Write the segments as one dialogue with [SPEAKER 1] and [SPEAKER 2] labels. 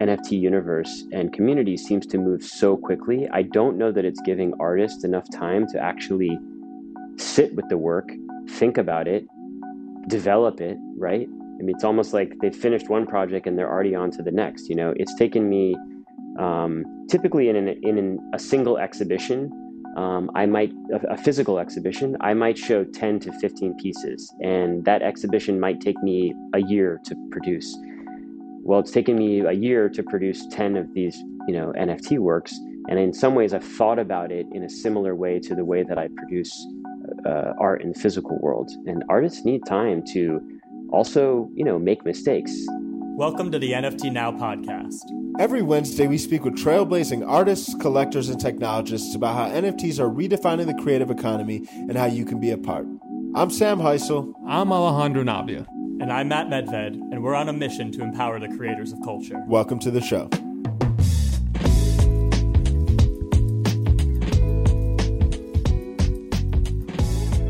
[SPEAKER 1] NFT universe and community seems to move so quickly. I don't know that it's giving artists enough time to actually sit with the work, think about it, develop it, right? I mean, it's almost like they've finished one project and they're already on to the next. You know, it's taken me um, typically in, an, in an, a single exhibition, um, I might, a, a, physical exhibition, I might show 10 to 15 pieces, and that exhibition might take me a year to produce. Well, it's taken me a year to produce 10 of these, you know, NFT works. And in some ways, I've thought about it in a similar way to the way that I produce uh, art in the physical world. And artists need time to also, you know, make mistakes.
[SPEAKER 2] Welcome to the NFT Now podcast.
[SPEAKER 3] Every Wednesday, we speak with trailblazing artists, collectors, and technologists about how NFTs are redefining the creative economy and how you can be a part. I'm Sam Hysell.
[SPEAKER 4] I'm Alejandro Navia.
[SPEAKER 2] And I'm Matt Medved, and we're on a mission to empower the creators of culture.
[SPEAKER 3] Welcome to the show.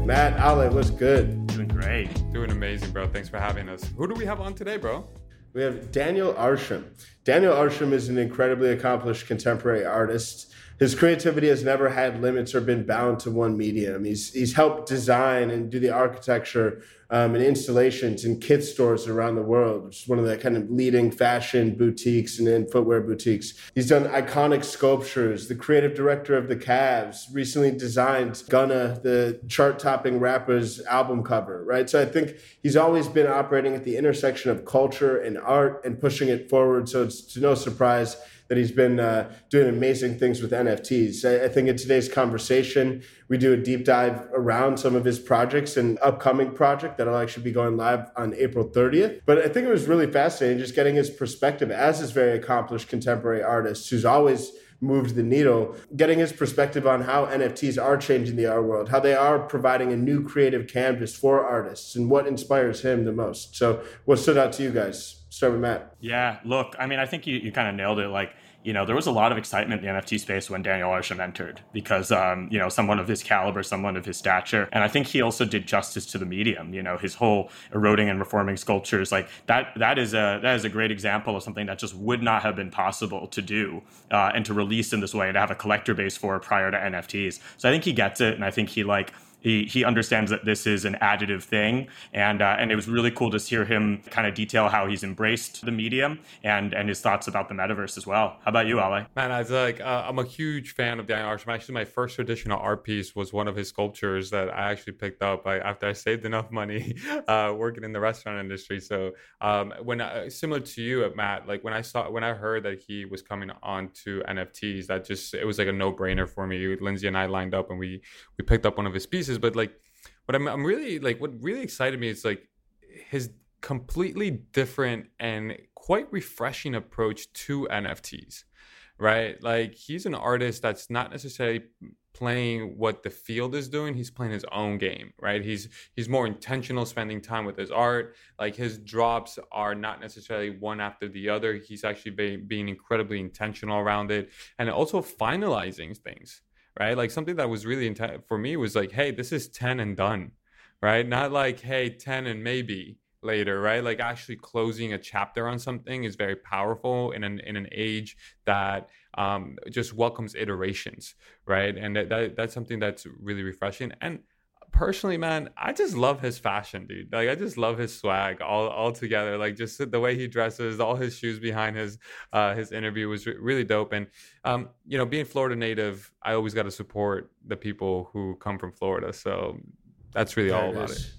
[SPEAKER 3] Matt, Ale, what's good?
[SPEAKER 2] Doing great.
[SPEAKER 4] Doing amazing, bro. Thanks for having us. Who do we have on today, bro?
[SPEAKER 3] We have Daniel Arsham. Daniel Arsham is an incredibly accomplished contemporary artist his creativity has never had limits or been bound to one medium. He's he's helped design and do the architecture um, and installations in Kith stores around the world, which is one of the kind of leading fashion boutiques and, and footwear boutiques. He's done iconic sculptures. The creative director of the Cavs recently designed Gunna, the chart-topping rapper's album cover. Right, so I think he's always been operating at the intersection of culture and art and pushing it forward. So it's to no surprise that he's been uh, doing amazing things with NFTs. I, I, think in today's conversation, we do a deep dive around some of his projects and upcoming project that'll actually be going live on April 30th. But I think it was really fascinating just getting his perspective as this very accomplished contemporary artist who's always moved the needle, getting his perspective on how NFTs are changing the art world, how they are providing a new creative canvas for artists, and what inspires him the most. So, what stood out to you guys? Start with Matt.
[SPEAKER 2] Yeah, look, I mean, I think you, you kind of nailed it. Like, you know, there was a lot of excitement in the NFT space when Daniel Arsham entered because, um, you know, someone of his caliber, someone of his stature. And I think he also did justice to the medium, you know, his whole eroding and reforming sculptures. Like that, that is a, that is a great example of something that just would not have been possible to do uh, and to release in this way and to have a collector base for prior to NFTs. So I think he gets it. And I think he like, he, he understands that this is an additive thing, and uh, and it was really cool to hear him kind of detail how he's embraced the medium and and his thoughts about the metaverse as well. How about you, Ale?
[SPEAKER 4] Man, I was like uh, I'm a huge fan of Daniel Arsham. Actually, my first traditional art piece was one of his sculptures that I actually picked up I, after I saved enough money uh, working in the restaurant industry. So um, when I, similar to you, Matt, like when I saw when I heard that he was coming on to NFTs, that just it was like a no brainer for me. Lindsay and I lined up and we we picked up one of his pieces pieces, but like what I'm I'm really like what really excited me is like his completely different and quite refreshing approach to NFTs. Right? Like he's an artist that's not necessarily playing what the field is doing he's playing his own game right he's he's more intentional spending time with his art like his drops are not necessarily one after the other he's actually be, being incredibly intentional around it and also finalizing things right? Like something that was really intense for me was like, hey, this is 10 and done, right? Not like, hey, 10 and maybe later, right? Like actually closing a chapter on something is very powerful in an in an age that um, just welcomes iterations, right? And that, that that's something that's really refreshing. And personally, man, I just love his fashion, dude. Like I just love his swag all all together. Like just the way he dresses, all his shoes behind his uh, his interview was re- really dope. And um, you know, being Florida native, I always got to support the people who come from Florida. So that's really there all about it.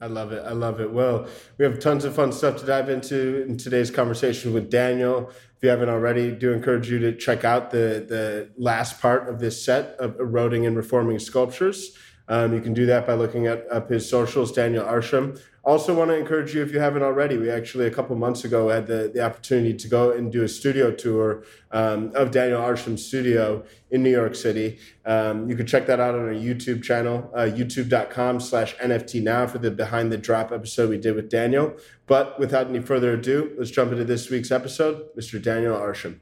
[SPEAKER 3] I love it. I love it. Well, we have tons of fun stuff to dive into in today's conversation with Daniel. If you haven't already, do encourage you to check out the the last part of this set of eroding and reforming sculptures. Um, you can do that by looking at up his socials, Daniel Arsham. Also, want to encourage you if you haven't already. We actually a couple months ago had the, the opportunity to go and do a studio tour um, of Daniel Arsham's studio in New York City. Um, you can check that out on our YouTube channel, uh, youtube.com/slash NFT now for the behind the drop episode we did with Daniel. But without any further ado, let's jump into this week's episode, Mr. Daniel Arsham.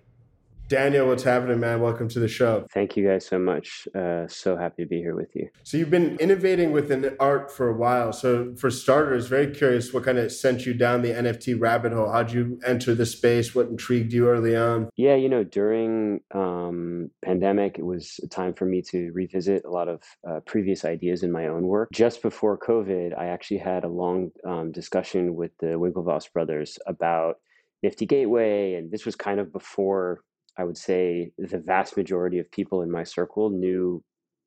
[SPEAKER 3] Daniel, what's happening, man? Welcome to the show.
[SPEAKER 1] Thank you guys so much. Uh, so happy to be here with you.
[SPEAKER 3] So, you've been innovating within art for a while. So, for starters, very curious what kind of sent you down the NFT rabbit hole? How'd you enter the space? What intrigued you early on?
[SPEAKER 1] Yeah, you know, during um, pandemic, it was a time for me to revisit a lot of uh, previous ideas in my own work. Just before COVID, I actually had a long um, discussion with the Winklevoss brothers about Nifty Gateway, and this was kind of before I would say the vast majority of people in my circle knew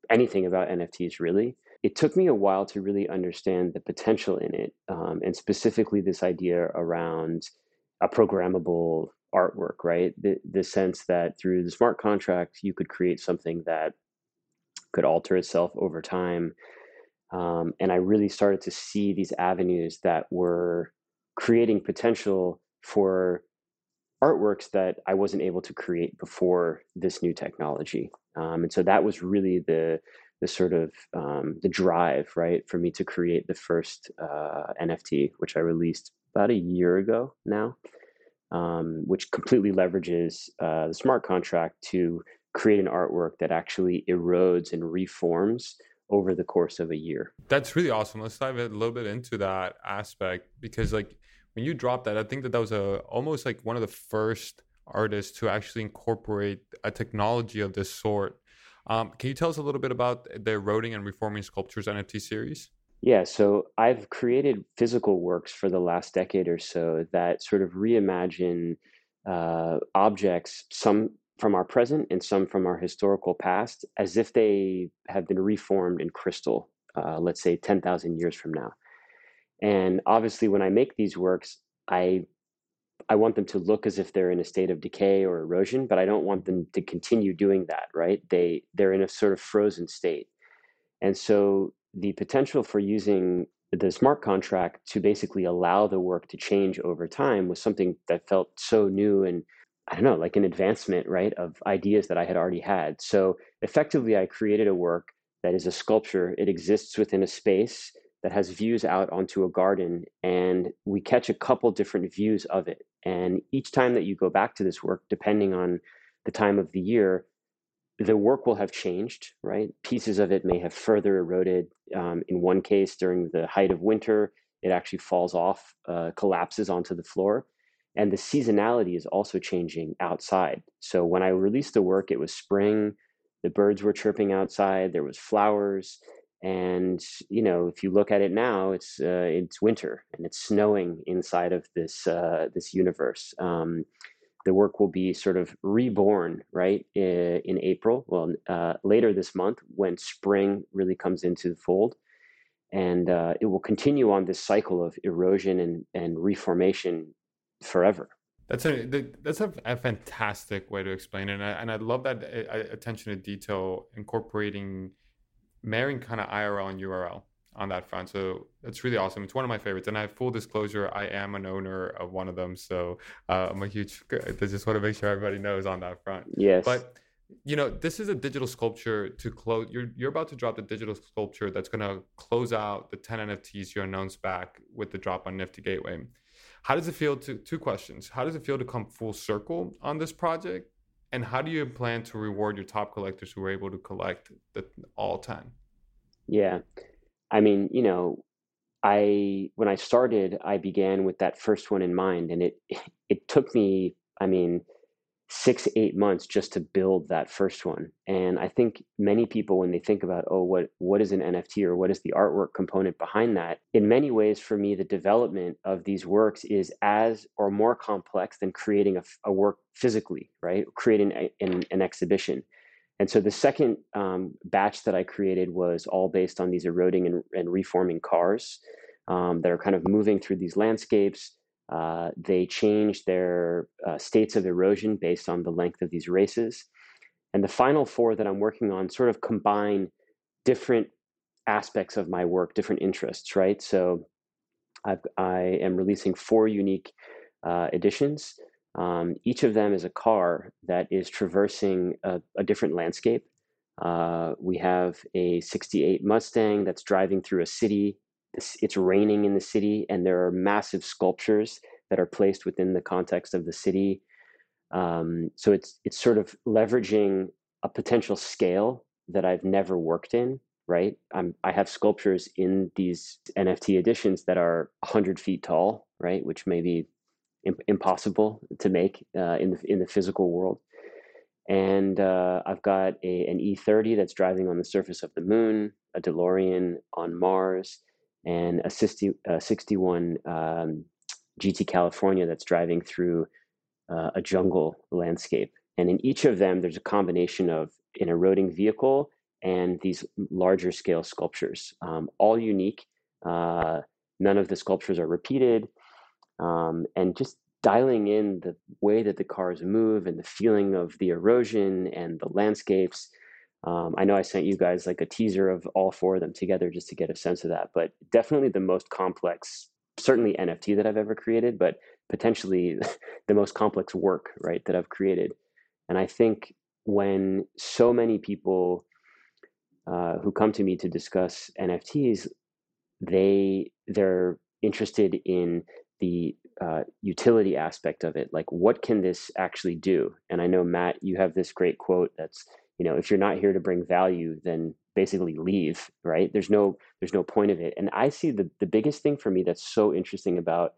[SPEAKER 1] anything about NFTs really. It took me a while to really understand the potential in it, um, and specifically this idea around a programmable artwork, right? The, the sense that through the smart contract, you could create something that could alter itself over time. Um, and I really started to see these avenues that were creating potential for artworks that I wasn't able to create before this new technology. Um, and so that was really the the sort of um, the drive, right, for me to create the first uh, NFT, which I released about a year ago now, um, which completely leverages uh, the smart contract to create an artwork that actually erodes and reforms over the course of a year.
[SPEAKER 4] That's really awesome. Let's dive a little bit into that aspect because, like, when you dropped that, I think that that was a almost like one of the first artists to actually incorporate a technology of this sort. Um, can you tell us a little bit about the eroding and reforming sculptures NFT series?
[SPEAKER 1] Yeah, so I've created physical works for the last decade or so that sort of reimagine uh, objects, some from our present and some from our historical past, as if they have been reformed in crystal, uh, let's say 10,000 years from now. And obviously, when I make these works, I I want them to look as if they're in a state of decay or erosion, but I don't want them to continue doing that. Right? They they're in a sort of frozen state, and so the potential for using the smart contract to basically allow the work to change over time was something that felt so new and I don't know, like an advancement, right, of ideas that I had already had. So effectively, I created a work that is a sculpture. It exists within a space that has views out onto a garden and we catch a couple different views of it. And each time that you go back to this work depending on the time of the year the work will have changed right? Pieces of it may have further eroded. Um, in one case during the height of winter it actually falls off uh, collapses onto the floor. And the seasonality is also changing outside. So when i released the work it was spring the birds were chirping outside there was flowers and you know if you look at it now it's uh, it's winter and it's snowing inside of this uh, this universe. Um, the work will be sort of reborn right in, april well uh, later this month when spring really comes into the fold. And uh, it will continue on this cycle of erosion and, and reformation forever.
[SPEAKER 4] That's a that's a, a, fantastic way to explain it, and I, and I love that uh, attention to detail, incorporating marrying kind of IRL and URL on that front. So it's really awesome. It's one of my favorites. And I have full disclosure, I am an owner of one of them. So uh, I'm a huge, I just want to make sure everybody knows on that front.
[SPEAKER 1] Yes.
[SPEAKER 4] But you know, this is a digital sculpture to close. You're you're about to drop the digital sculpture that's going to close out the 10 NFTs you announced back with the drop on Nifty Gateway. How does it feel to two questions? How does it feel to come full circle on this project? And how do you plan to reward your top collectors who were able to collect the all 10?
[SPEAKER 1] Yeah. I mean, you know, I when I started, I began with that first one in mind and it it took me, I mean, six eight months just to build that first one and i think many people when they think about oh what what is an nft or what is the artwork component behind that? In many ways for me the development of these works is as or more complex than creating a, a work physically right? Creating a, an, an exhibition and so the second um, batch that i created was all based on these eroding and, and reforming cars um, that are kind of moving through these landscapes uh, they change their uh, states of erosion based on the length of these races. And the final four that I'm working on sort of combine different aspects of my work, different interests, right? So I've, I am releasing four unique uh, editions. Um, each of them is a car that is traversing a, a different landscape. Uh, we have a 68 Mustang that's driving through a city it's raining in the city and there are massive sculptures that are placed within the context of the city Um, so it's it's sort of leveraging a potential scale that I've never worked in. Right, I'm I have sculptures in these NFT editions that are 100 feet tall. Right, which may be impossible to make uh, in the in the physical world. And uh, I've got a, an E30 that's driving on the surface of the moon, a DeLorean on Mars, and a 60, uh, 61 um, GT California that's driving through uh, a jungle landscape. And in each of them, there's a combination of an eroding vehicle and these larger scale sculptures, um, all unique. Uh, none of the sculptures are repeated. Um, and just dialing in the way that the cars move and the feeling of the erosion and the landscapes. Um, I know I sent you guys like a teaser of all four of them together just to get a sense of that, but definitely the most complex, certainly NFT that I've ever created, but potentially the most complex work, right, that I've created. And I think when so many people uh, who come to me to discuss NFTs, they they're interested in the uh, utility aspect of it like what can this actually do? And i know matt you have this great quote that's you know if you're not here to bring value then basically leave right? There's no there's no point of it. And i see the the biggest thing for me that's so interesting about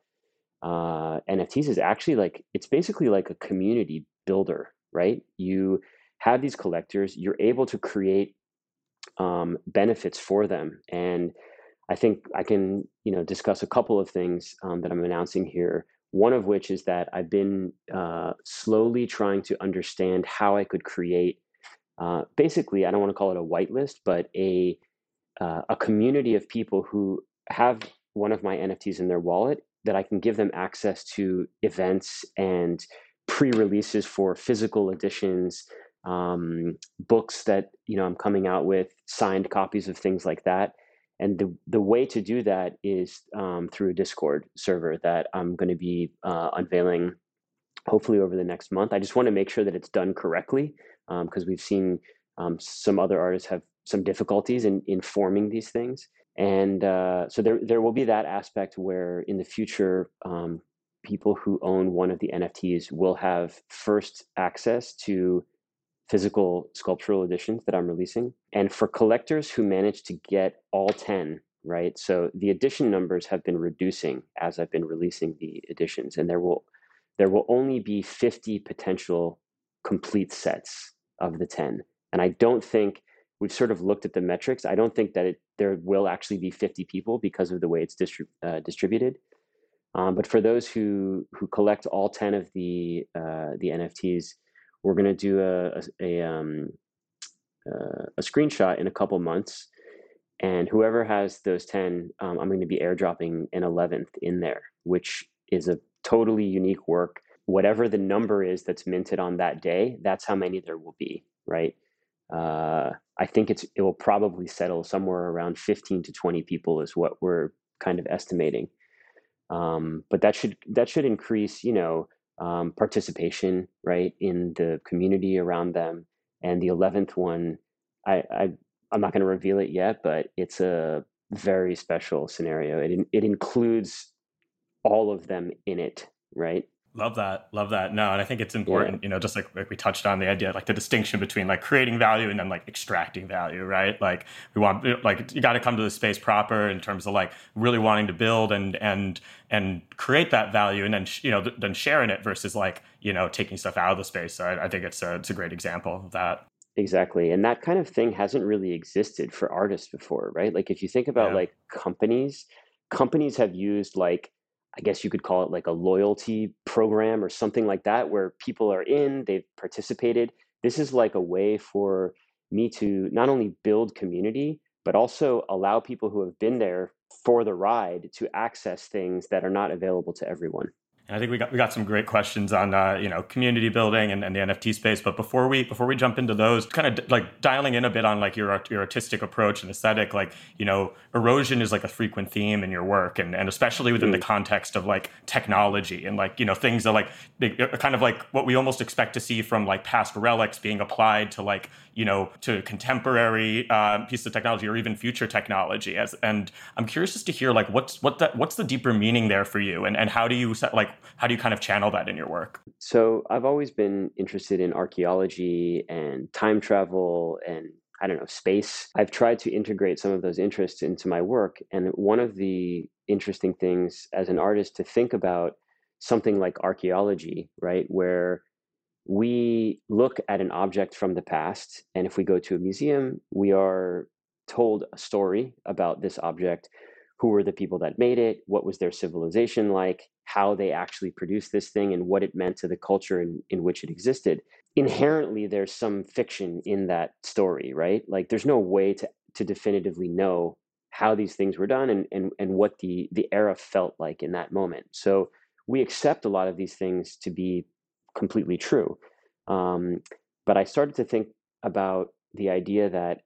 [SPEAKER 1] uh, nfts is actually like it's basically like a community builder right? You have these collectors you're able to create um, benefits for them. And I think I can, you know, discuss a couple of things um, that I'm announcing here. One of which is that I've been uh, slowly trying to understand how I could create, uh, basically, I don't want to call it a whitelist, but a uh, a community of people who have one of my NFTs in their wallet that I can give them access to events and pre-releases for physical editions, um, books that you know I'm coming out with, signed copies of things like that and the, the way to do that is um, through a discord server that i'm going to be uh, unveiling hopefully over the next month. I just want to make sure that it's done correctly because um, we've seen um, some other artists have some difficulties in, in forming these things. And uh, so there, there will be that aspect where in the future um, people who own one of the nfts will have first access to physical sculptural editions that I'm releasing. And for collectors who manage to get all 10, right? So the edition numbers have been reducing as I've been releasing the editions and there will there will only be 50 potential complete sets of the 10. And I don't think we've sort of looked at the metrics. I don't think that it, there will actually be 50 people because of the way it's uh, distributed. Um, but for those who who collect all 10 of the uh, the NFTs, we're going to do a a, a, um, uh, a, screenshot in a couple months, and whoever has those ten, um, I'm going to be airdropping an eleventh in there, which is a totally unique work. Whatever the number is that's minted on that day, that's how many there will be, right? Uh, I think it's it will probably settle somewhere around 15 to 20 people is what we're kind of estimating. Um, but that should that should increase, you know, um, participation, right, in the community around them. And the eleventh one, I, I I'm not going to reveal it yet, but it's a very special scenario. It it includes all of them in it, right?
[SPEAKER 2] Love that. Love that. No, and I think it's important, yeah. you know, just like, like we touched on the idea, like the distinction between like creating value and then like extracting value, right? Like we want, like you got to come to the space proper in terms of like really wanting to build and, and, and create that value and then, you know, th- then sharing it versus like, you know, taking stuff out of the space. So I, I think it's a, it's a great example of that.
[SPEAKER 1] Exactly. And that kind of thing hasn't really existed for artists before, right? Like if you think about yeah. like companies, companies have used like I guess you could call it like a loyalty program or something like that, where people are in, they've participated. This is like a way for me to not only build community, but also allow people who have been there for the ride to access things that are not available to everyone.
[SPEAKER 2] And I think we got we got some great questions on uh, you know community building and, and, the NFT space. But before we before we jump into those, kind of d- like dialing in a bit on like your your artistic approach and aesthetic, like you know erosion is like a frequent theme in your work, and and especially within mm. the context of like technology and like you know things that like they, kind of like what we almost expect to see from like past relics being applied to like you know to contemporary uh, piece of technology or even future technology. As and I'm curious just to hear like what's what that what's the deeper meaning there for you, and and how do you set like how do you kind of channel that in your work?
[SPEAKER 1] So I've always been interested in archaeology and time travel and I don't know, space. I've tried to integrate some of those interests into my work. And one of the interesting things as an artist to think about something like archaeology, right, where we look at an object from the past, and if we go to a museum, we are told a story about this object. Who were the people that made it? What was their civilization like? How they actually produced this thing and what it meant to the culture in, in which it existed. Inherently, there's some fiction in that story, right? Like, there's no way to, to definitively know how these things were done and, and, and what the, the era felt like in that moment. So, we accept a lot of these things to be completely true. Um, but I started to think about the idea that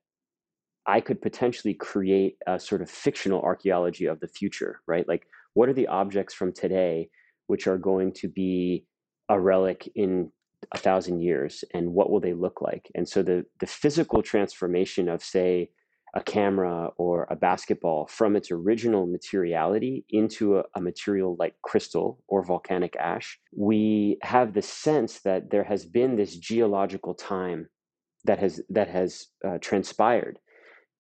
[SPEAKER 1] I could potentially create a sort of fictional archaeology of the future, right? Like, what are the objects from today which are going to be a relic in a thousand years, and what will they look like? And so the the physical transformation of, say, a camera or a basketball from its original materiality into a, a, material like crystal or volcanic ash, we have the sense that there has been this geological time that has that has uh, transpired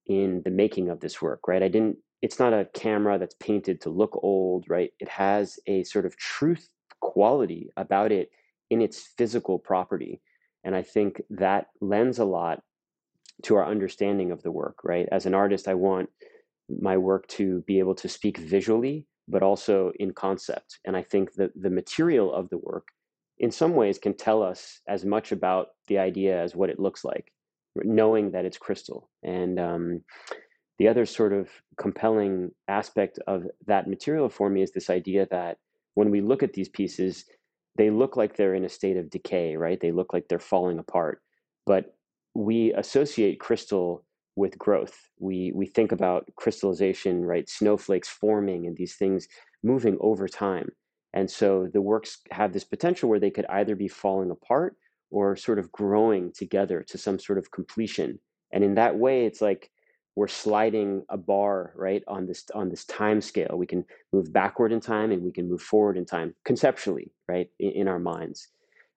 [SPEAKER 1] in the making of this work. Right? I didn't. It's not a camera that's painted to look old. Right? It has a sort of truth quality about it in its physical property, and I think that lends a lot to our understanding of the work, right? As an artist, I want my work to be able to speak visually, but also in concept. And I think that the material of the work, in some ways, can tell us as much about the idea as what it looks like, knowing that it's crystal. And um, the other sort of compelling aspect of that material for me is this idea that when we look at these pieces, they look like they're in a state of decay, right? They look like they're falling apart. But we associate crystal with growth. We we think about crystallization, right? Snowflakes forming and these things moving over time. And so the works have this potential where they could either be falling apart or sort of growing together to some sort of completion. And in that way, it's like we're sliding a bar right on this on this time scale. We can move backward in time and we can move forward in time conceptually, right, in, in our minds.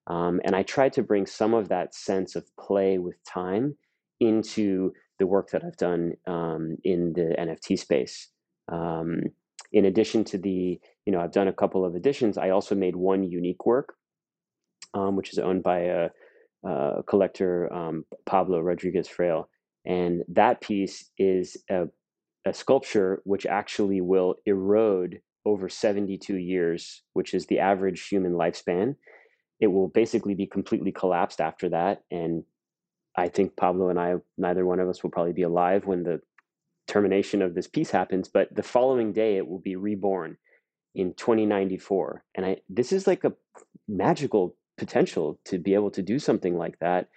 [SPEAKER 1] Um, and I tried to bring some of that sense of play with time into the work that I've done um, in the NFT space. Um, in addition to the, you know, I've done a couple of editions. I also made one unique work, um, which is owned by a, a collector, um, Pablo Rodriguez Fraile. And that piece is a, a sculpture which actually will erode over 72 years, which is the average human lifespan it will basically be completely collapsed after that. And I think Pablo and I, neither one of us will probably be alive when the termination of this piece happens, but the following day it will be reborn in 2094. And I this is like a magical potential to be able to do something like that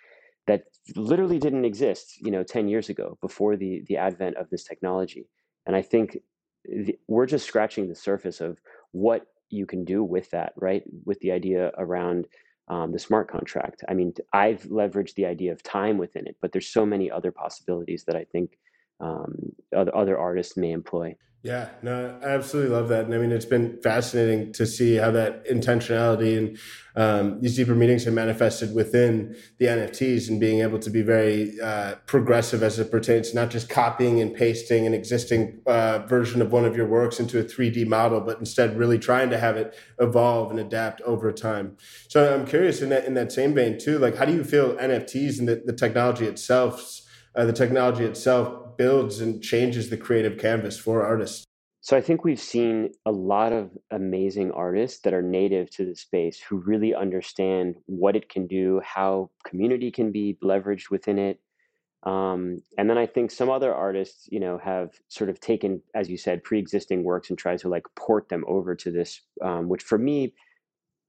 [SPEAKER 1] that literally didn't exist, you know, 10 years ago before the the advent of this technology. And I think the, we're just scratching the surface of what you can do with that, right? With the idea around um, the smart contract. I mean, I've leveraged the idea of time within it, but there's so many other possibilities that I think um, other, other artists may employ.
[SPEAKER 3] Yeah, no, I absolutely love that. And I mean, it's been fascinating to see how that intentionality and um, these deeper meanings have manifested within the NFTs and being able to be very uh, progressive as it pertains to not just copying and pasting an existing uh, version of one of your works into a 3D model, but instead really trying to have it evolve and adapt over time. So I'm curious in that, in that same vein too, like how do you feel NFTs and the, the technology itself, uh, the technology itself builds and changes the creative canvas for artists.
[SPEAKER 1] So I think we've seen a lot of amazing artists that are native to the space who really understand what it can do, how community can be leveraged within it. Um, and then I think some other artists, you know, have sort of taken, as you said, pre-existing works and tried to like port them over to this, um, which for me,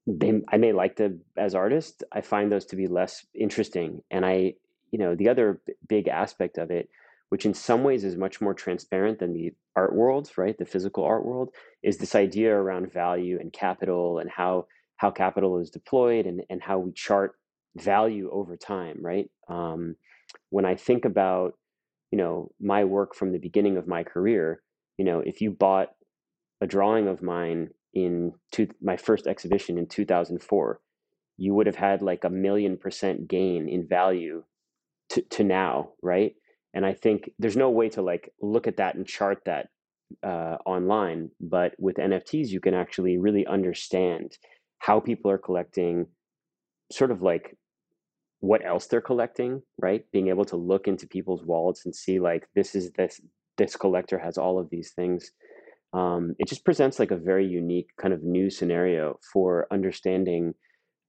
[SPEAKER 1] they, I may like them as artists. I find those to be less interesting. And I, you know, the other b- big aspect of it which in some ways is much more transparent than the art world, right? The physical art world is this idea around value and capital and how how capital is deployed and, and how we chart value over time, right? Um, when I think about, you know, my work from the beginning of my career, you know, if you bought a drawing of mine in my first exhibition in 2004, you would have had like a million percent gain in value to, to now, right? And I think there's no way to like look at that and chart that uh, online, but with NFTs, you can actually really understand how people are collecting, sort of like what else they're collecting, right? Being able to look into people's wallets and see like this is this this collector has all of these things. Um, it just presents like a very unique kind of new scenario for understanding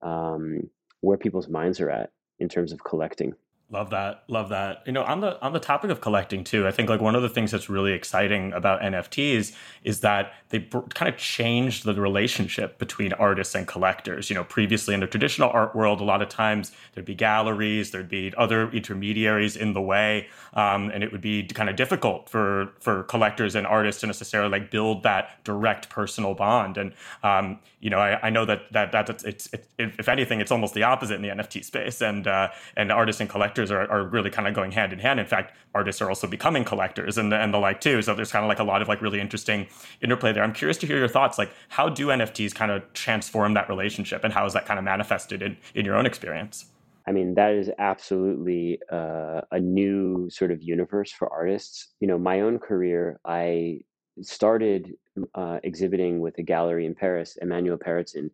[SPEAKER 1] um, where people's minds are at in terms of collecting.
[SPEAKER 2] Love that. Love that. You know, on the on the topic of collecting too, I think like one of the things that's really exciting about NFTs is that they br- kind of changed the relationship between artists and collectors. You know, previously in the traditional art world, a lot of times there'd be galleries, there'd be other intermediaries in the way, um, and it would be kind of difficult for for collectors and artists to necessarily like build that direct personal bond. And um, you know, I, I, know that that that it's, it's, if anything, it's almost the opposite in the NFT space, and uh, and artists and collectors collectors are, are really kind of going hand in hand. In fact, artists are also becoming collectors and, the, and the like too. So there's kind of like a lot of like really interesting interplay there. I'm curious to hear your thoughts. Like, how do NFTs kind of transform that relationship, and how is that kind of manifested in in your own experience?
[SPEAKER 1] I mean, that is absolutely uh, a new sort of universe for artists. You know, my own career, I started uh, exhibiting with a gallery in Paris, Emmanuel Perrotin,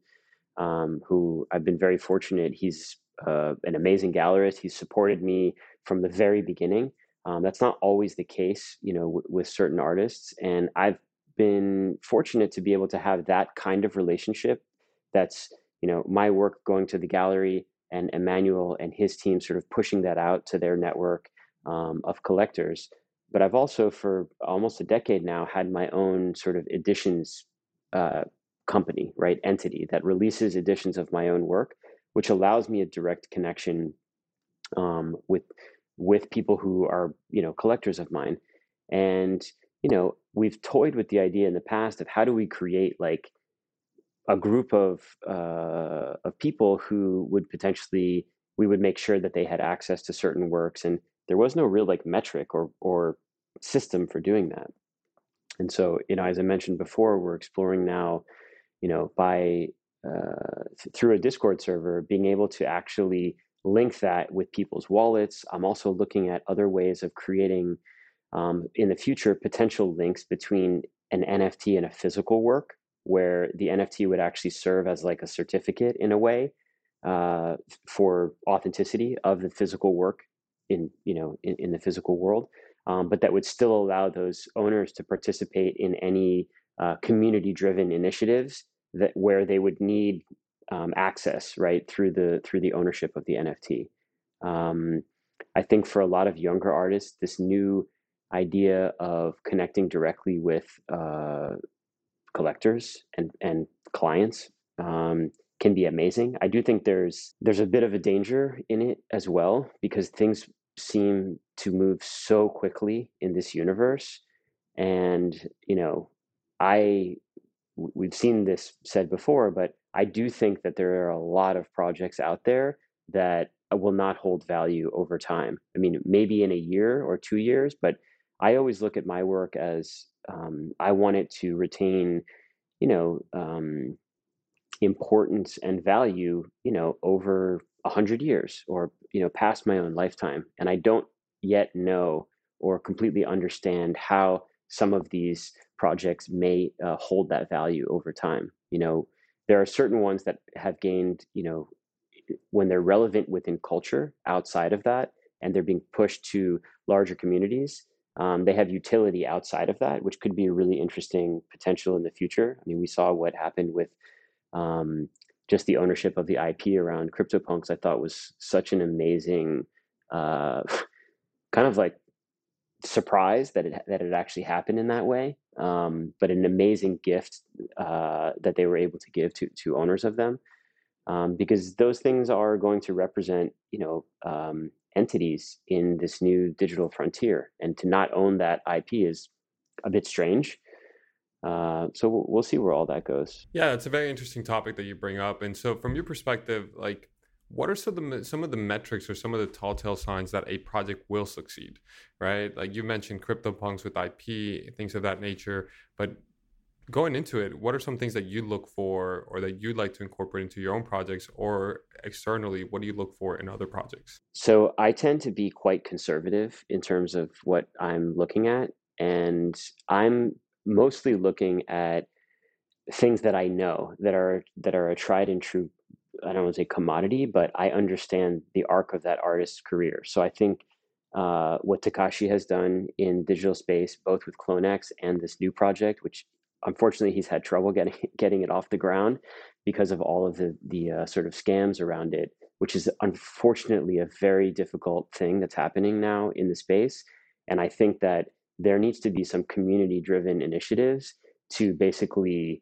[SPEAKER 1] um, who I've been very fortunate. He's uh, an amazing gallerist. He's supported me from the very beginning. Um, that's not always the case, you know, w- with certain artists. And I've been fortunate to be able to have that kind of relationship. That's you know my work going to the gallery and Emmanuel and his team sort of pushing that out to their network um, of collectors. But I've also, for almost a decade now, had my own sort of editions uh, company, right, entity that releases editions of my own work which allows me a direct connection um, with with people who are you know collectors of mine. And you know we've toyed with the idea in the past of how do we create like a group of uh, of people who would potentially we would make sure that they had access to certain works and there was no real like metric or or system for doing that. And so you know as i mentioned before we're exploring now you know by uh, through a Discord server, being able to actually link that with people's wallets. I'm also looking at other ways of creating um, in the future potential links between an NFT and a physical work, where the NFT would actually serve as like a certificate in a way uh, for authenticity of the physical work in you know in, in the physical world. Um, but that would still allow those owners to participate in any uh, community driven initiatives that where they would need um, access right through the through the ownership of the NFT. Um, I think for a lot of younger artists, this new idea of connecting directly with uh, collectors and and clients um, can be amazing. I do think there's there's a bit of a danger in it as well because things seem to move so quickly in this universe, and you know, I we've seen this said before, but I do think that there are a lot of projects out there that uh, will not hold value over time. I mean, maybe in a year or two years, but I always look at my work as um, I want it to retain, you know, um, importance and value, you know, over a hundred years or you know past my own lifetime. And I don't yet know or completely understand how some of these projects may uh, hold that value over time. You know, there are certain ones that have gained, you know, when they're relevant within culture outside of that, and they're being pushed to larger communities. Um, they have utility outside of that, which could be a really interesting potential in the future. I mean, we saw what happened with um, just the ownership of the IP around CryptoPunks. I thought was such an amazing, uh, kind of like surprise that it that it actually happened in that way. Um, but an amazing gift uh, that they were able to give to to owners of them, um, because those things are going to represent you know um, entities in this new digital frontier, and to not own that IP is a bit strange. Uh, so we'll see where all that goes.
[SPEAKER 4] Yeah, it's a very interesting topic that you bring up. And so, from your perspective, like what are some of the some of the metrics or some of the tall tale signs that a project will succeed right like you mentioned CryptoPunks with ip things of that nature but going into it, what are some things that you look for or that you'd like to incorporate into your own projects or externally, what do you look for in other projects?
[SPEAKER 1] So I tend to be quite conservative in terms of what I'm looking at. And I'm mostly looking at things that I know that are that are a tried and true I don't want to say commodity, but I understand the arc of that artist's career. So I think uh, what Takashi has done in digital space, both with CloneX and this new project, which unfortunately he's had trouble getting getting it off the ground because of all of the the uh, sort of scams around it which is unfortunately a very difficult thing that's happening now in the space and i think that there needs to be some community driven initiatives to basically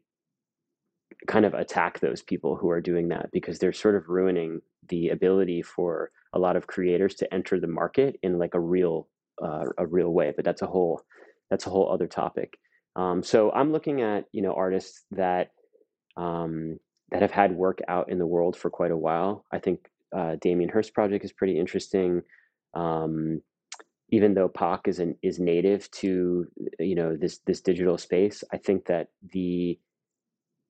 [SPEAKER 1] kind of attack those people who are doing that because they're sort of ruining the ability for a lot of creators to enter the market in like a real uh, a real way but that's a whole that's a whole other topic um, so I'm looking at you know artists that um, that have had work out in the world for quite a while. I think uh, Damien Hirst project is pretty interesting. Um, even though Pak is an, is native to you know this this digital space, I think that the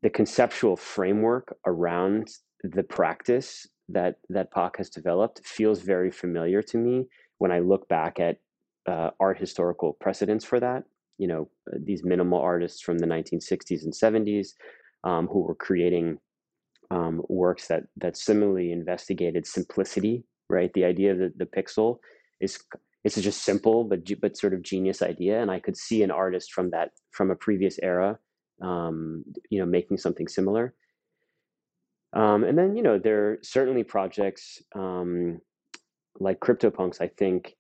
[SPEAKER 1] the conceptual framework around the practice that that Pak has developed feels very familiar to me when I look back at uh, art historical precedents for that. You know these minimal artists from the 1960s and 70s um, who were creating um, works that that similarly investigated simplicity right? The idea that the, the pixel is it's just simple but but sort of genius idea. And i could see an artist from that from a previous era um, you know making something similar. Um, and then you know there are certainly projects um, like CryptoPunks I think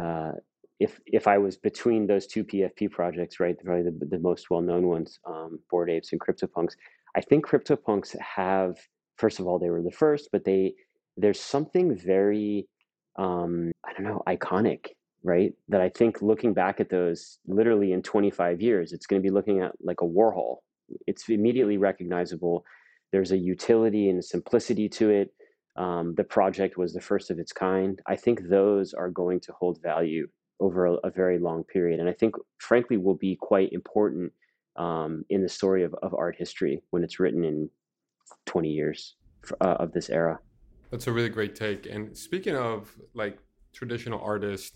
[SPEAKER 1] uh, if if I was between those two PFP projects, right, probably the, the most well known ones, um, Bored Apes and CryptoPunks, I think CryptoPunks have first of all they were the first, but they there's something very um, I don't know iconic, right? That I think looking back at those, literally in 25 years, it's going to be looking at like a Warhol. It's immediately recognizable. There's a utility and simplicity to it. Um, the project was the first of its kind. I think those are going to hold value over a, a, very long period. And I think, frankly, will be quite important um, in the story of, of art history when it's written in 20 years uh, of this era.
[SPEAKER 4] That's a really great take. And speaking of like traditional artists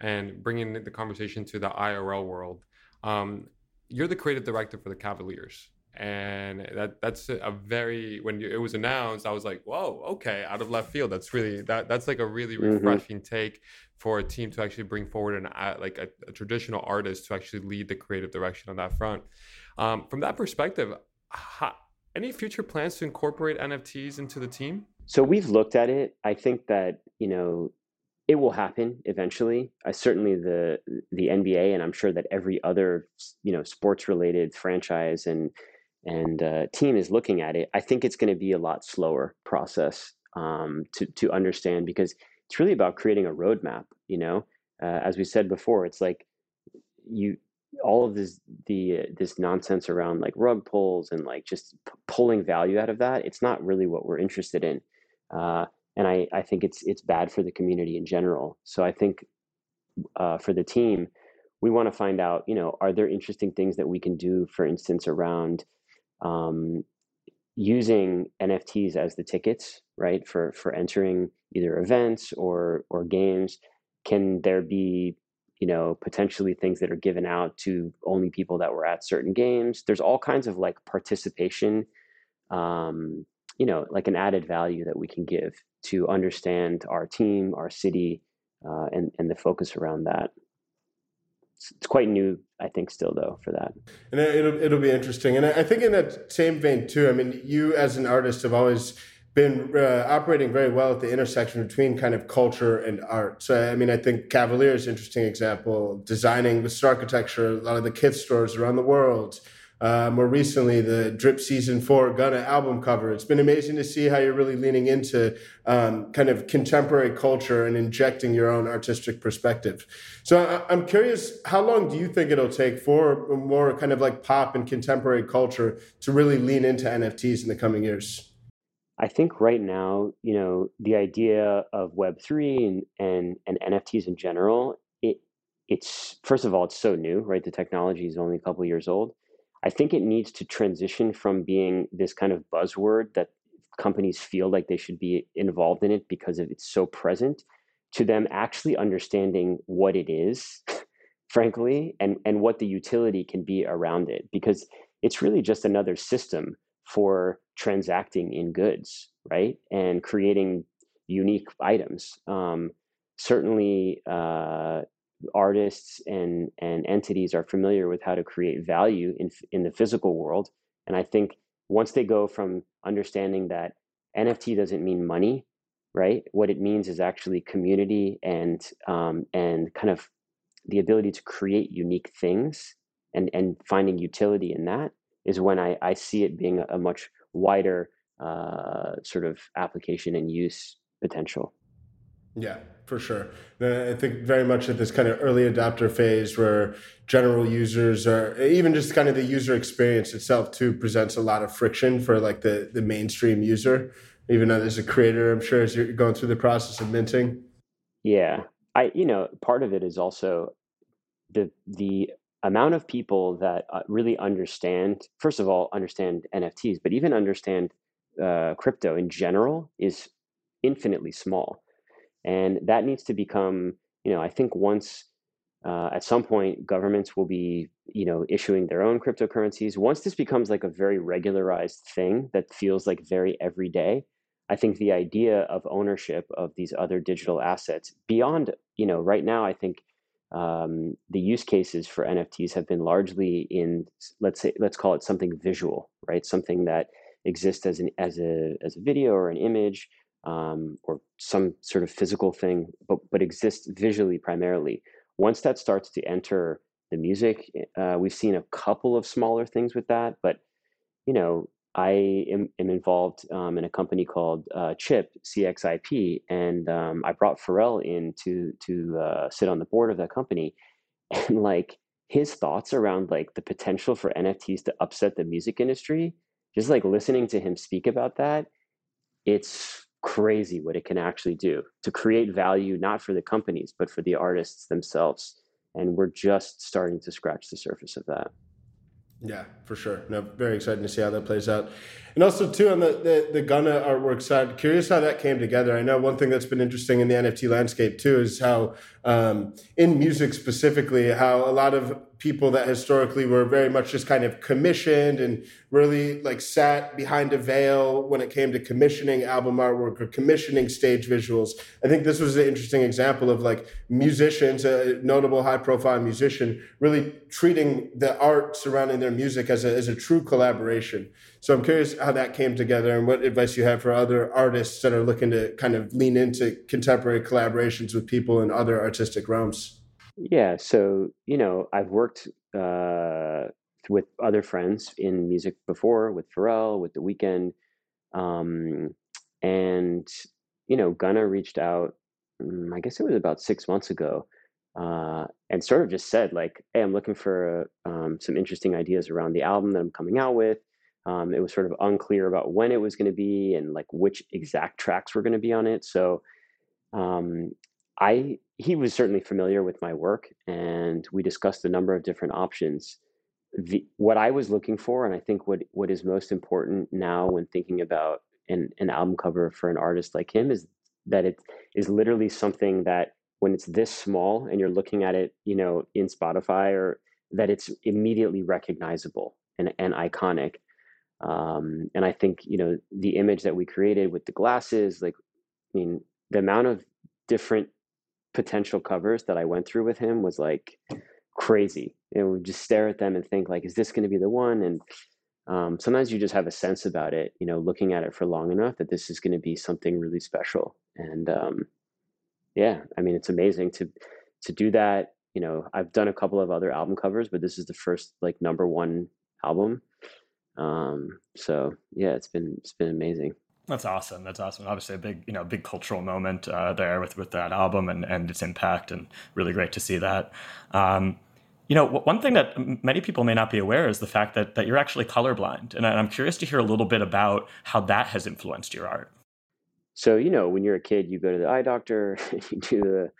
[SPEAKER 4] and bringing the conversation to the IRL world, um, you're the creative director for the Cavaliers and that that's a very when it was announced i was like whoa okay out of left field that's really that that's like a really mm-hmm. refreshing mm-hmm. take for a team to actually bring forward an uh, like a, a, traditional artist to actually lead the creative direction on that front um, from that perspective how, any future plans to incorporate nfts into the team
[SPEAKER 1] so we've looked at it i think that you know it will happen eventually. I certainly the the NBA, and I'm sure that every other you know sports related franchise and and uh, team is looking at it, I think it's going to be a lot slower process um, to to understand because it's really about creating a roadmap. You know, uh, as we said before, it's like you all of this the uh, this nonsense around like rug pulls and like just p- pulling value out of that. It's not really what we're interested in, uh, and I I think it's it's bad for the community in general. So I think uh, for the team, we want to find out. You know, are there interesting things that we can do, for instance, around um, using NFTs as the tickets, right, for for entering either events or or games. Can there be you know potentially things that are given out to only people that were at certain games? There's all kinds of like participation, um, you know, like an added value that we can give to understand our team, our city, uh, and and the focus around that. It's quite new i think still though for that.
[SPEAKER 3] And it'll, it'll be interesting. And i think in that same vein too i mean you as an artist have always been uh, operating very well at the intersection between kind of culture and art. So, I mean, I think Cavalier is an interesting example, designing this architecture, a lot of the Kith stores around the world, uh, more recently, the Drip Season 4 Gunna album cover. It's been amazing to see how you're really leaning into um, kind of contemporary culture and injecting your own artistic perspective. So I- I'm curious, how long do you think it'll take for more kind of like pop and contemporary culture to really lean into NFTs in the coming years?
[SPEAKER 1] I think right now, you know, the idea of Web three and, and and NFTs in general, it it's first of all, it's so new, right? The technology is only a couple years old. I think it needs to transition from being this kind of buzzword that companies feel like they should be involved in it because of it's so present to them actually understanding what it is frankly and and what the utility can be around it because it's really just another system for transacting in goods right and creating unique items. Um, certainly uh, artists and and entities are familiar with how to create value in in the physical world and i think once they go from understanding that nft doesn't mean money right? What it means is actually community and um, and kind of the ability to create unique things and and finding utility in that is when i i see it being a, a much wider uh, sort of application and use potential
[SPEAKER 3] yeah, for sure. I think very much at this kind of early adopter phase where general users are even just kind of the user experience itself too presents a lot of friction for like the the mainstream user. Even as a creator, I'm sure as you're going through the process of minting.
[SPEAKER 1] Yeah, I you know part of it is also the the amount of people that uh, really understand first of all understand NFTs, but even understand uh, crypto in general is infinitely small and that needs to become you know i think once uh, at some point governments will be you know issuing their own cryptocurrencies once this becomes like a very regularized thing that feels like very everyday i think the idea of ownership of these other digital assets beyond you know right now i think um, the use cases for nfts have been largely in let's say let's call it something visual right? Something that exists as an as a as a video or an image um, or some sort of physical thing, but but exists visually primarily. Once that starts to enter the music, uh, we've seen a couple of smaller things with that, but you know, I am, am involved um, in a company called uh, Chip CXIP, and um, I brought Pharrell in to to uh, sit on the board of that company, and like his thoughts around like the potential for NFTs to upset the music industry, just like listening to him speak about that, it's crazy what it can actually do to create value, not for the companies, but for the artists themselves. And we're just starting to scratch the surface of that.
[SPEAKER 3] Yeah, for sure. No, very excited to see how that plays out. And also, too, on the, the, the artwork side, curious how that came together. I know one thing that's been interesting in the NFT landscape, too, is how um, in music specifically, how a lot of people that historically were very much just kind of commissioned and really like sat behind a veil when it came to commissioning album artwork or commissioning stage visuals. I think this was an interesting example of like musicians, a notable high profile musician, really treating the art surrounding their music as a, as a true collaboration. So I'm curious how that came together and what advice you have for other artists that are looking to kind of lean into contemporary collaborations with people in other artistic realms.
[SPEAKER 1] Yeah, so you know, I've worked uh, with other friends in music before, with Pharrell, with The Weeknd, um, and you know, Gunna reached out. Mm, I guess it was about six months ago, uh, and sort of just said like, "Hey, I'm looking for um, some interesting ideas around the album that I'm coming out with." Um, it was sort of unclear about when it was going to be and like which exact tracks were going to be on it. So um, I he was certainly familiar with my work, and we discussed a number of different options. The, what I was looking for, and I think what what is most important now when thinking about an, an album cover for an artist like him is that it is literally something that when it's this small and you're looking at it, you know, in Spotify or that it's immediately recognizable and, and iconic. Um, and I think, you know, the image that we created with the glasses, like, I mean, the amount of different potential covers that I went through with him was like crazy. And we just stare at them and think like, is this going to be the one? And um, sometimes you just have a sense about it, you know, looking at it for long enough that this is going to be something really special. And um, yeah, I mean, it's amazing to to do that. You know, I've done a couple of other album covers, but this is the first like number one album. Um, so yeah, it's been it's been amazing.
[SPEAKER 2] That's awesome. That's awesome. Obviously, a big, you know, big cultural moment uh, there with with that album and and its impact, and really great to see that. Um, you know, one thing that many people may not be aware is the fact that that you're actually colorblind, and I'm curious to hear a little bit about how that has influenced your art.
[SPEAKER 1] So, you know, when you're a kid, you go to the eye doctor, you do the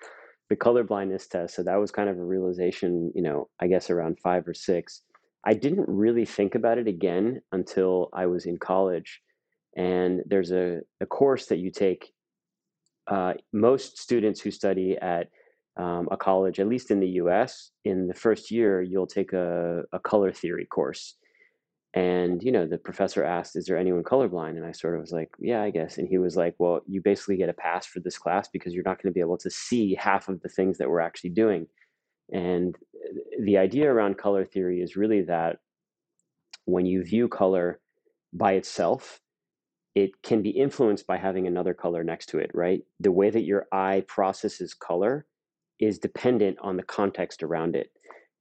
[SPEAKER 1] the color blindness test. So that was kind of a realization, you know, I guess around five or six. I didn't really think about it again until I was in college. And there's a, a course that you take. Uh, most students who study at um, a college, at least in the US, in the first year, you'll take a, a color theory course. And, you know, the professor asked, Is there anyone colorblind? And I sort of was like, Yeah, I guess. And he was like, Well, you basically get a pass for this class because you're not going to be able to see half of the things that we're actually doing. And the idea around color theory is really that when you view color by itself, it can be influenced by having another color next to it, right? The way that your eye processes color is dependent on the context around it.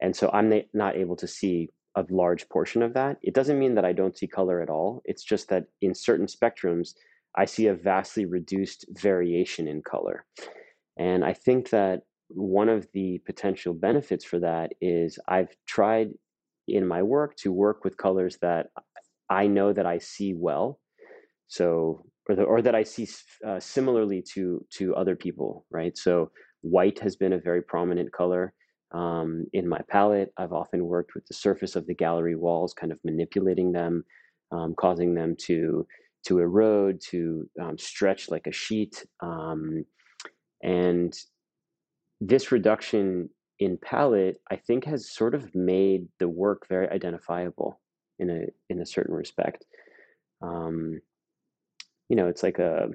[SPEAKER 1] And so I'm not able to see a large portion of that. It doesn't mean that I don't see color at all. It's just that in certain spectrums, I see a vastly reduced variation in color. And I think that one of the potential benefits for that is I've tried in my work to work with colors that I know that I see well. So, or, the, or that I see uh, similarly to to other people, right? So, white has been a very prominent color. Um, in my palette, I've often worked with the surface of the gallery walls, kind of manipulating them, um, causing them to to erode, to um, stretch like a sheet. Um, and this reduction in palette, I think, has sort of made the work very identifiable in a in a certain respect. Um, you know, it's like a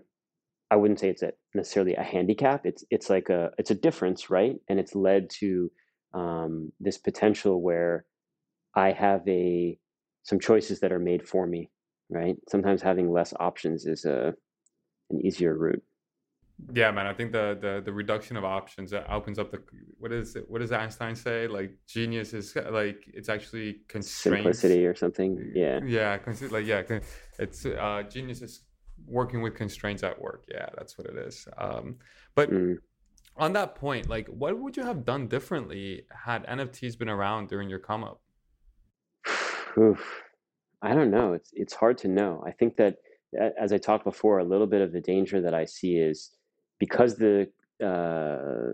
[SPEAKER 1] I wouldn't say it's a necessarily a handicap. It's it's like a it's a difference, right? And it's led to um, this potential where I have a some choices that are made for me, right? Sometimes having less options is a an easier route.
[SPEAKER 4] Yeah, man. I think the the the reduction of options that opens up the what is it? What does Einstein say? Like genius is like it's actually constraints.
[SPEAKER 1] Simplicity or something. Yeah.
[SPEAKER 4] Yeah. Like yeah, it's uh, genius is working with constraints at work. Yeah, that's what it is. Um, but mm on that point, like, what would you have done differently had NFTs been around during your come up?
[SPEAKER 1] I don't know. It's it's hard to know. I think that as I talked before, a little bit of the danger that I see is because the uh,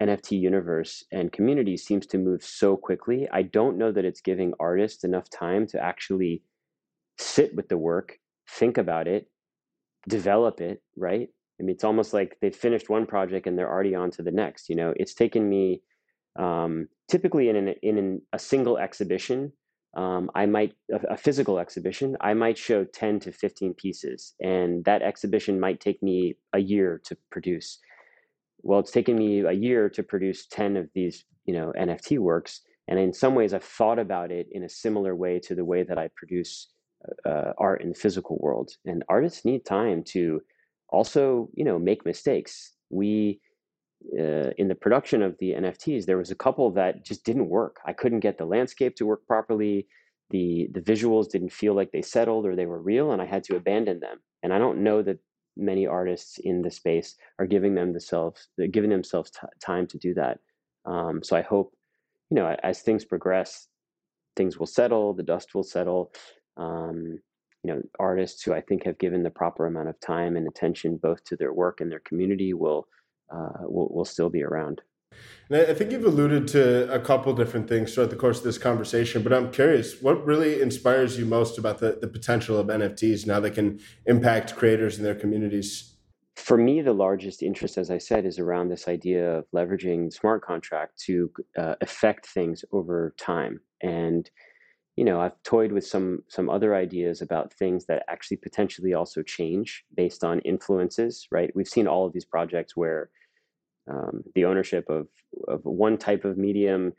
[SPEAKER 1] NFT universe and community seems to move so quickly. I don't know that it's giving artists enough time to actually sit with the work, think about it, develop it. Right? I mean, it's almost like they've finished one project and they're already on to the next. You know, it's taken me um, typically in an, in an, a single exhibition. Um, I might a, a, physical exhibition. I might show ten to fifteen pieces, and that exhibition might take me a year to produce. Well, it's taken me a year to produce ten of these, you know, NFT works, and in some ways, I've thought about it in a similar way to the way that I produce uh, art in the physical world. And artists need time to also you know make mistakes. We uh, in the production of the nfts there was a couple that just didn't work. I couldn't get the landscape to work properly the the visuals didn't feel like they settled or they were real and i had to abandon them. And i don't know that many artists in the space are giving them themselves giving themselves t- time to do that. Um, so i hope you know as things progress things will settle the dust will settle um, you know artists who I think have given the proper amount of time and attention both to their work and their community will uh, will, will still be around.
[SPEAKER 3] And I think you've alluded to a couple different things throughout the course of this conversation, but I'm curious, what really inspires you most about the, the potential of NFTs now that they can impact creators and their communities?
[SPEAKER 1] For me, the largest interest, as I said, is around this idea of leveraging smart contract to uh, affect things over time. And you know i've toyed with some some other ideas about things that actually potentially also change based on influences right? We've seen all of these projects where um, the ownership of of one type of medium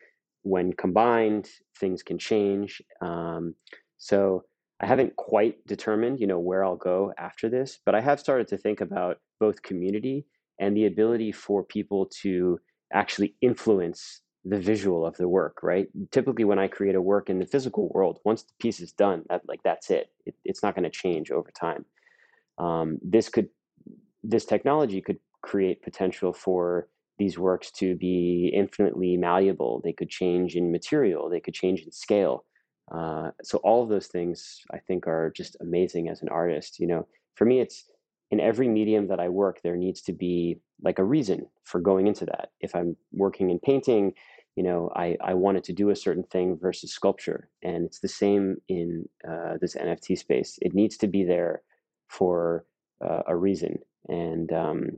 [SPEAKER 1] when combined things can change um, so i haven't quite determined you know where i'll go after this but i have started to think about both community and the ability for people to actually influence the visual of the work, right? Typically, when I create a work in the physical world, once the piece is done, that like that's it. it it's not going to change over time. Um, this could, this technology could create potential for these works to be infinitely malleable. They could change in material. They could change in scale. Uh, so all of those things, I think, are just amazing as an artist. You know, for me, it's in every medium that I work, there needs to be like a reason for going into that. If I'm working in painting, you know I, I wanted to do a certain thing versus sculpture and it's the same in uh, this nft space it needs to be there for uh, a reason and um,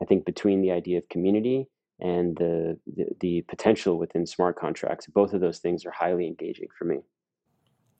[SPEAKER 1] i think between the idea of community and the, the the potential within smart contracts both of those things are highly engaging for me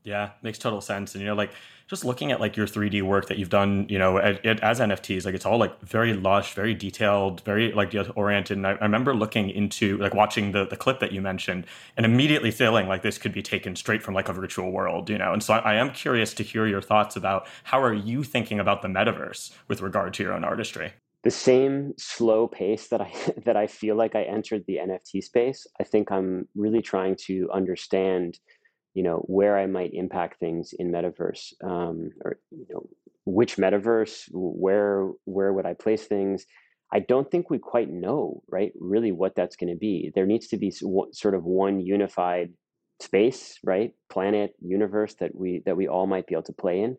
[SPEAKER 2] yeah, makes total sense. And you know, like just looking at like your 3D work that you've done, you know, at, at, as NFTs, like it's all like very lush, very detailed, very like oriented. And I, I, remember looking into like watching the the clip that you mentioned, and immediately feeling like this could be taken straight from like a virtual world, you know. And so I, I am curious to hear your thoughts about how are you thinking about the metaverse with regard to your own artistry
[SPEAKER 1] the same slow pace that I that I feel like I entered the NFT space. I think I'm really trying to understand you know where I might impact things in metaverse, um, or you know which metaverse, where where would I place things? I don't think we quite know, right? Really, what that's going to be. There needs to be sort of one unified space, right? Planet, universe that we that we all might be able to play in,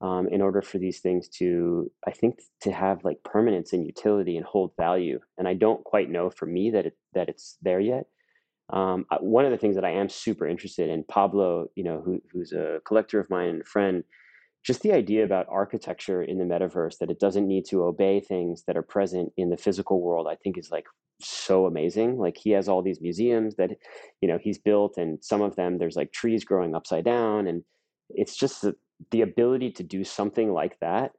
[SPEAKER 1] um, in order for these things to, I think, to have like permanence and utility and hold value. And I don't quite know for me that it that it's there yet. Um, one of the things that I am super interested in, Pablo, you know, who, who's a collector of mine and a friend, just the idea about architecture in the metaverse that it doesn't need to obey things that are present in the physical world, I think is like so amazing. Like he has all these museums that, you know, he's built, and some of them there's like trees growing upside down, and it's just the, the ability to do something like that.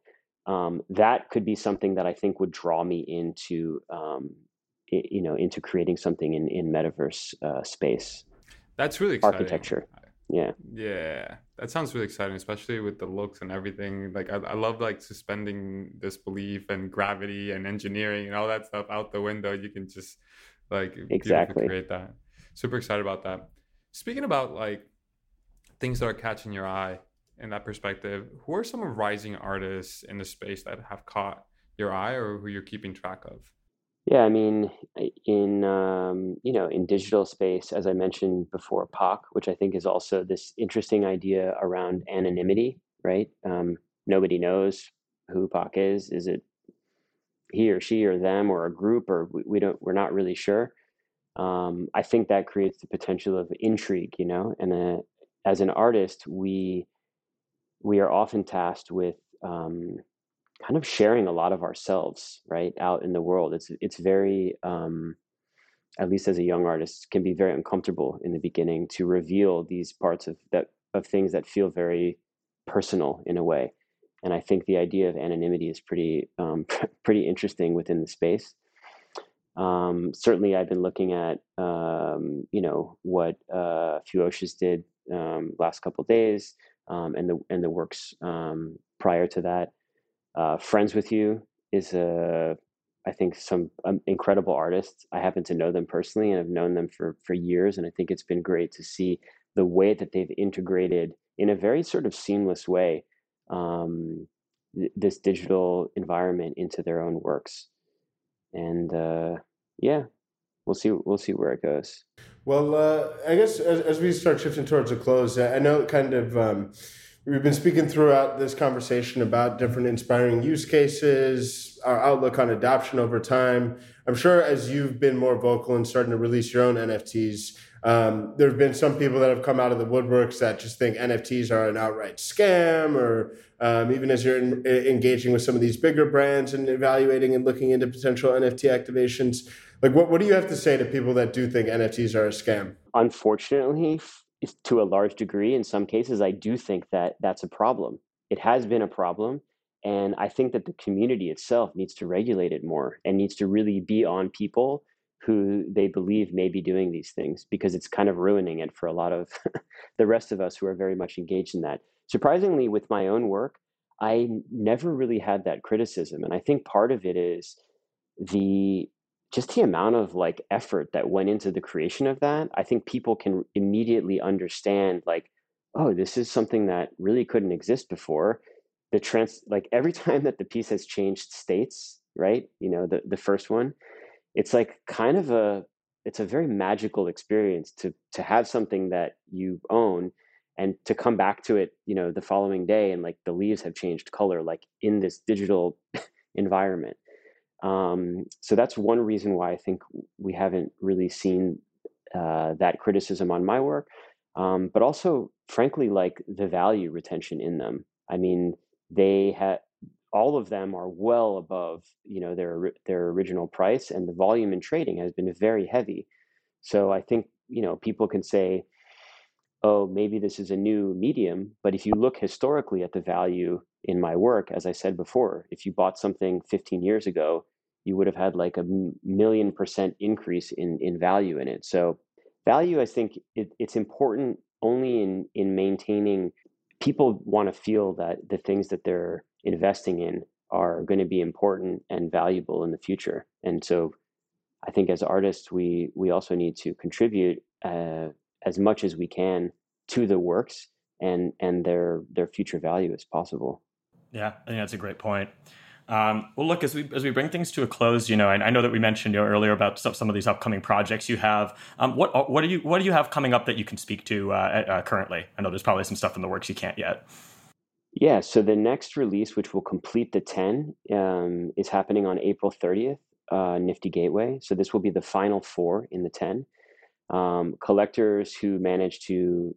[SPEAKER 1] Um, that could be something that I think would draw me into um, you know into creating something in in metaverse uh, space.
[SPEAKER 4] That's really exciting.
[SPEAKER 1] architecture. Yeah.
[SPEAKER 4] Yeah, that sounds really exciting, especially with the looks and everything. Like I, I love like suspending disbelief and gravity and engineering and all that stuff out the window. You can just like
[SPEAKER 1] exactly
[SPEAKER 4] create that. Super excited about that. Speaking about like things that are catching your eye in that perspective, who are some of rising artists in the space that have caught your eye or who you're keeping track of?
[SPEAKER 1] Yeah, I mean, in um, you know, in digital space, as I mentioned before, Pak, which I think is also this interesting idea around anonymity, right? Um, nobody knows who Pak is. Is it he or she or them or a group or we, we don't? We're not really sure. Um, I think that creates the potential of intrigue, you know. And uh, as an artist, we we are often tasked with um, kind of sharing a lot of ourselves right out in the world. It's it's very um at least as a young artist can be very uncomfortable in the beginning to reveal these parts of that of things that feel very personal in a way. And i think the idea of anonymity is pretty um, pretty interesting within the space. Um, certainly i've been looking at um, you know what uh, Fewocious did um, last couple days um, and the and the works um, prior to that uh, Friends with You is a, I think, some um, incredible artists. I happen to know them personally and have known them for for years, and I think it's been great to see the way that they've integrated in a very sort of seamless way um, th- this digital environment into their own works. And uh, yeah, we'll see. We'll see where it goes.
[SPEAKER 3] Well, uh, I guess as, as, we start shifting towards a close, I know kind of. Um, We've been speaking throughout this conversation about different inspiring use cases, our outlook on adoption over time. I'm sure as you've been more vocal and starting to release your own NFTs, um, there have been some people that have come out of the woodworks that just think NFTs are an outright scam, or um, even as you're in, engaging with some of these bigger brands and evaluating and looking into potential NFT activations. Like, what, what do you have to say to people that do think NFTs are a scam?
[SPEAKER 1] Unfortunately, to a large degree in some cases i do think that that's a problem. It has been a problem and i think that the community itself needs to regulate it more and needs to really be on people who they believe may be doing these things because it's kind of ruining it for a lot of the rest of us who are very much engaged in that. Surprisingly with my own work i never really had that criticism and i think part of it is the just the amount of like effort that went into the creation of that i think people can immediately understand like oh this is something that really couldn't exist before. The trans like every time that the piece has changed states right you know the the first one it's like kind of a it's a very magical experience to to have something that you own and to come back to it you know the following day and like the leaves have changed color like in this digital environment um, so that's one reason why I think we haven't really seen uh, that criticism on my work, um, but also, frankly, like the value retention in them. I mean, they had all of them are well above you know their their original price, and the volume in trading has been very heavy. So I think you know people can say, oh, maybe this is a new medium, but if you look historically at the value in my work, as I said before, if you bought something 15 years ago, you would have had like a million percent increase in in value in it. So value, I think it, it's important only in in maintaining. People want to feel that the things that they're investing in are going to be important and valuable in the future. And so, I think as artists, we we also need to contribute uh, as much as we can to the works and and their their future value as possible.
[SPEAKER 2] Yeah, I think that's a great point. Um, well, look as we as we bring things to a close, you know, and I know that we mentioned you know, earlier about some, of these upcoming projects you have. Um, what uh, what do you what do you have coming up that you can speak to uh, uh, currently? I know there's probably some stuff in the works you can't yet.
[SPEAKER 1] Yeah, so the next release, which will complete the ten, um, is happening on April 30th, uh, Nifty Gateway. So this will be the final four in the ten. Um, collectors who manage to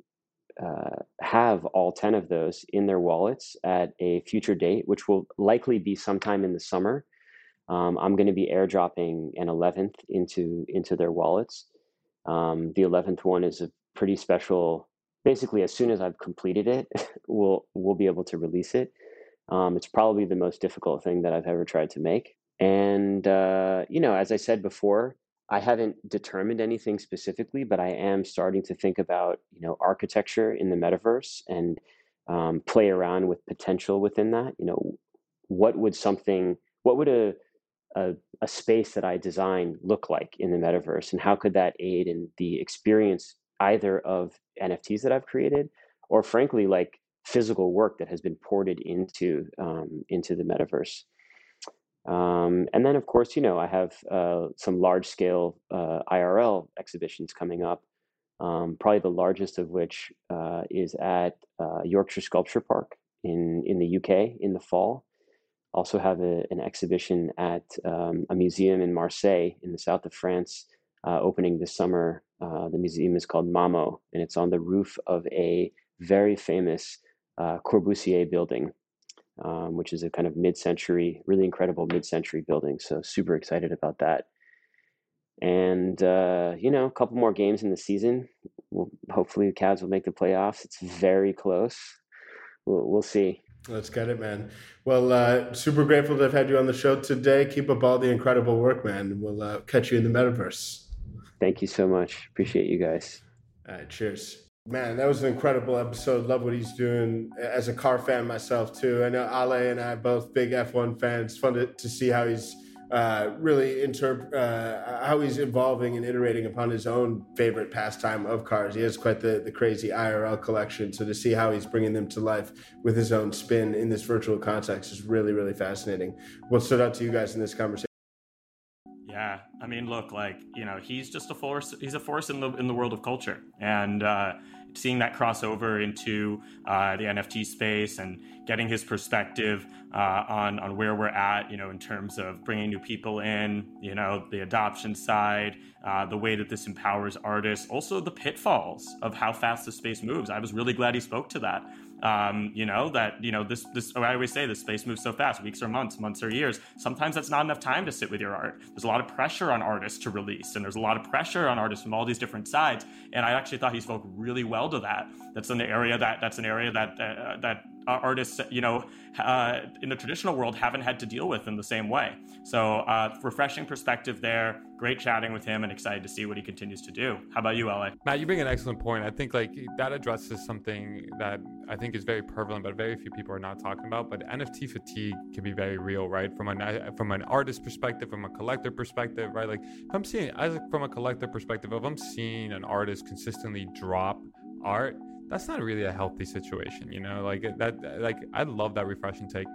[SPEAKER 1] uh, have all 10 of those in their wallets at a future date, which will likely be sometime in the summer. Um, I'm going to be airdropping an 11th into into their wallets. Um, the 11th one is a pretty special. Basically, as soon as I've completed it, we'll we'll be able to release it. Um, it's probably the most difficult thing that I've ever tried to make. And uh, you know, as I said before, I haven't determined anything specifically, but I am starting to think about you know architecture in the metaverse and um, play around with potential within that. You know, what would something, what would a, a a space that I design look like in the metaverse, and how could that aid in the experience either of NFTs that I've created, or frankly, like physical work that has been ported into um, into the metaverse. Um, and then, of course, you know, I have uh, some large scale uh, IRL exhibitions coming up, um, probably the largest of which uh, is at uh, Yorkshire Sculpture Park in, in the UK in the fall. Also, have a, an exhibition at um, a museum in Marseille in the south of France uh, opening this summer. Uh, the museum is called MAMO, and it's on the roof of a very famous Corbusier building um, which is a kind of mid-century, really incredible mid-century building. So super excited about that. And uh, you know, a couple more games in the season. We'll, hopefully, the Cavs will make the playoffs. It's very close. We'll, we'll see.
[SPEAKER 3] Let's get it, man. Well, uh, super grateful to have had you on the show today. Keep up all the incredible work, man. We'll uh, catch you in the metaverse.
[SPEAKER 1] Thank you so much. Appreciate you guys.
[SPEAKER 3] All right, cheers. Man, that was an incredible episode. Love what he's doing as a car fan myself too. I know Ale and I both big F1 fans. Fun to, to see how he's uh, really inter uh, how he's evolving and iterating upon his own favorite pastime of cars. He has quite the, the crazy IRL collection. So to see how he's bringing them to life with his own spin in this virtual context is really really fascinating. What stood out to you guys in this conversation?
[SPEAKER 2] Yeah, I mean, look, like you know, he's just a force. He's a force in the in the world of culture, and uh, seeing that crossover into uh, the NFT space and getting his perspective uh, on on where we're at, you know, in terms of bringing new people in, you know, the adoption side, uh, the way that this empowers artists, also the pitfalls of how fast the space moves. I was really glad he spoke to that. Um, you know that you know this this I always say the space moves so fast weeks or months months or years. Sometimes that's not enough time to sit with your art. There's a lot of pressure on artists to release and there's a lot of pressure on artists from all these different sides and I actually thought he spoke really well to that. That's an area that that's an area that uh, that artists, you know, uh, in the traditional world haven't had to deal with in the same way. So, uh, refreshing perspective there. Great chatting with him, and excited to see what he continues to do. How about you, Ale?
[SPEAKER 4] Matt, you bring an excellent point. I think like that addresses something that I think is very prevalent, but very few people are not talking about. But NFT fatigue can be very real, right? From an from an artist perspective, from a collector perspective, right? Like if I'm seeing as from a collector perspective, if I'm seeing an artist consistently drop art that's not really a healthy situation you know like that like i love that refreshing take.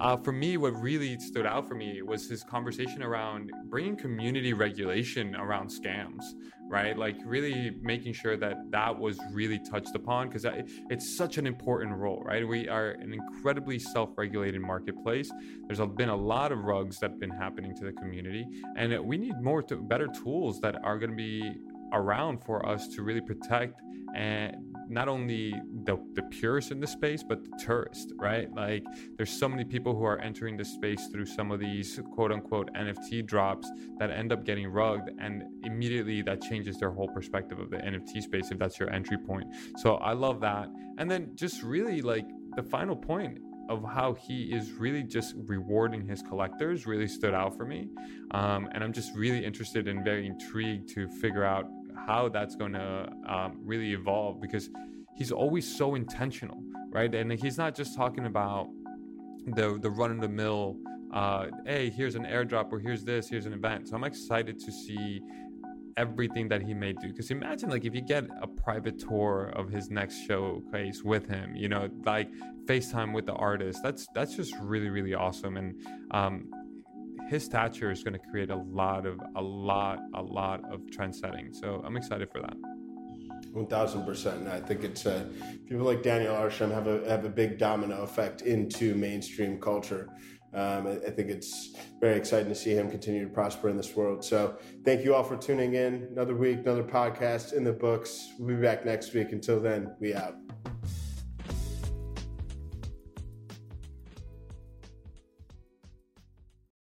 [SPEAKER 4] Uh, for me what really stood out for me was his conversation around bringing community regulation around scams right? Like really making sure that that was really touched upon because it's such an important role right? We are an incredibly self-regulated marketplace. There's been a lot of rugs that have been happening to the community and we need more to, better tools that are going to be around for us to really protect and not only the, the purists in the space but the tourists right? Like there's so many people who are entering the space through some of these quote unquote nft drops that end up getting rugged and immediately that changes their whole perspective of the nft space if that's your entry point. So i love that. And then just really like the final point of how he is really just rewarding his collectors really stood out for me. Um, and I'm just really interested and very intrigued to figure out how that's going to um, really evolve because he's always so intentional, right? And he's not just talking about the the run of the mill. Uh, hey, here's an airdrop, or here's this, here's an event. So I'm excited to see everything that he may do. Because imagine like if you get a private tour of his next showcase with him, you know, like FaceTime with the artist. That's that's just really really awesome. And um, his stature is going to create a lot of a lot a lot of trend setting. So I'm excited for that.
[SPEAKER 3] One thousand percent. I think it's uh, people like Daniel Arsham have a have a big domino effect into mainstream culture. Um, I, I, think it's very exciting to see him continue to prosper in this world. So thank you all for tuning in. Another week, another podcast in the books. We'll be back next week. Until then, we out.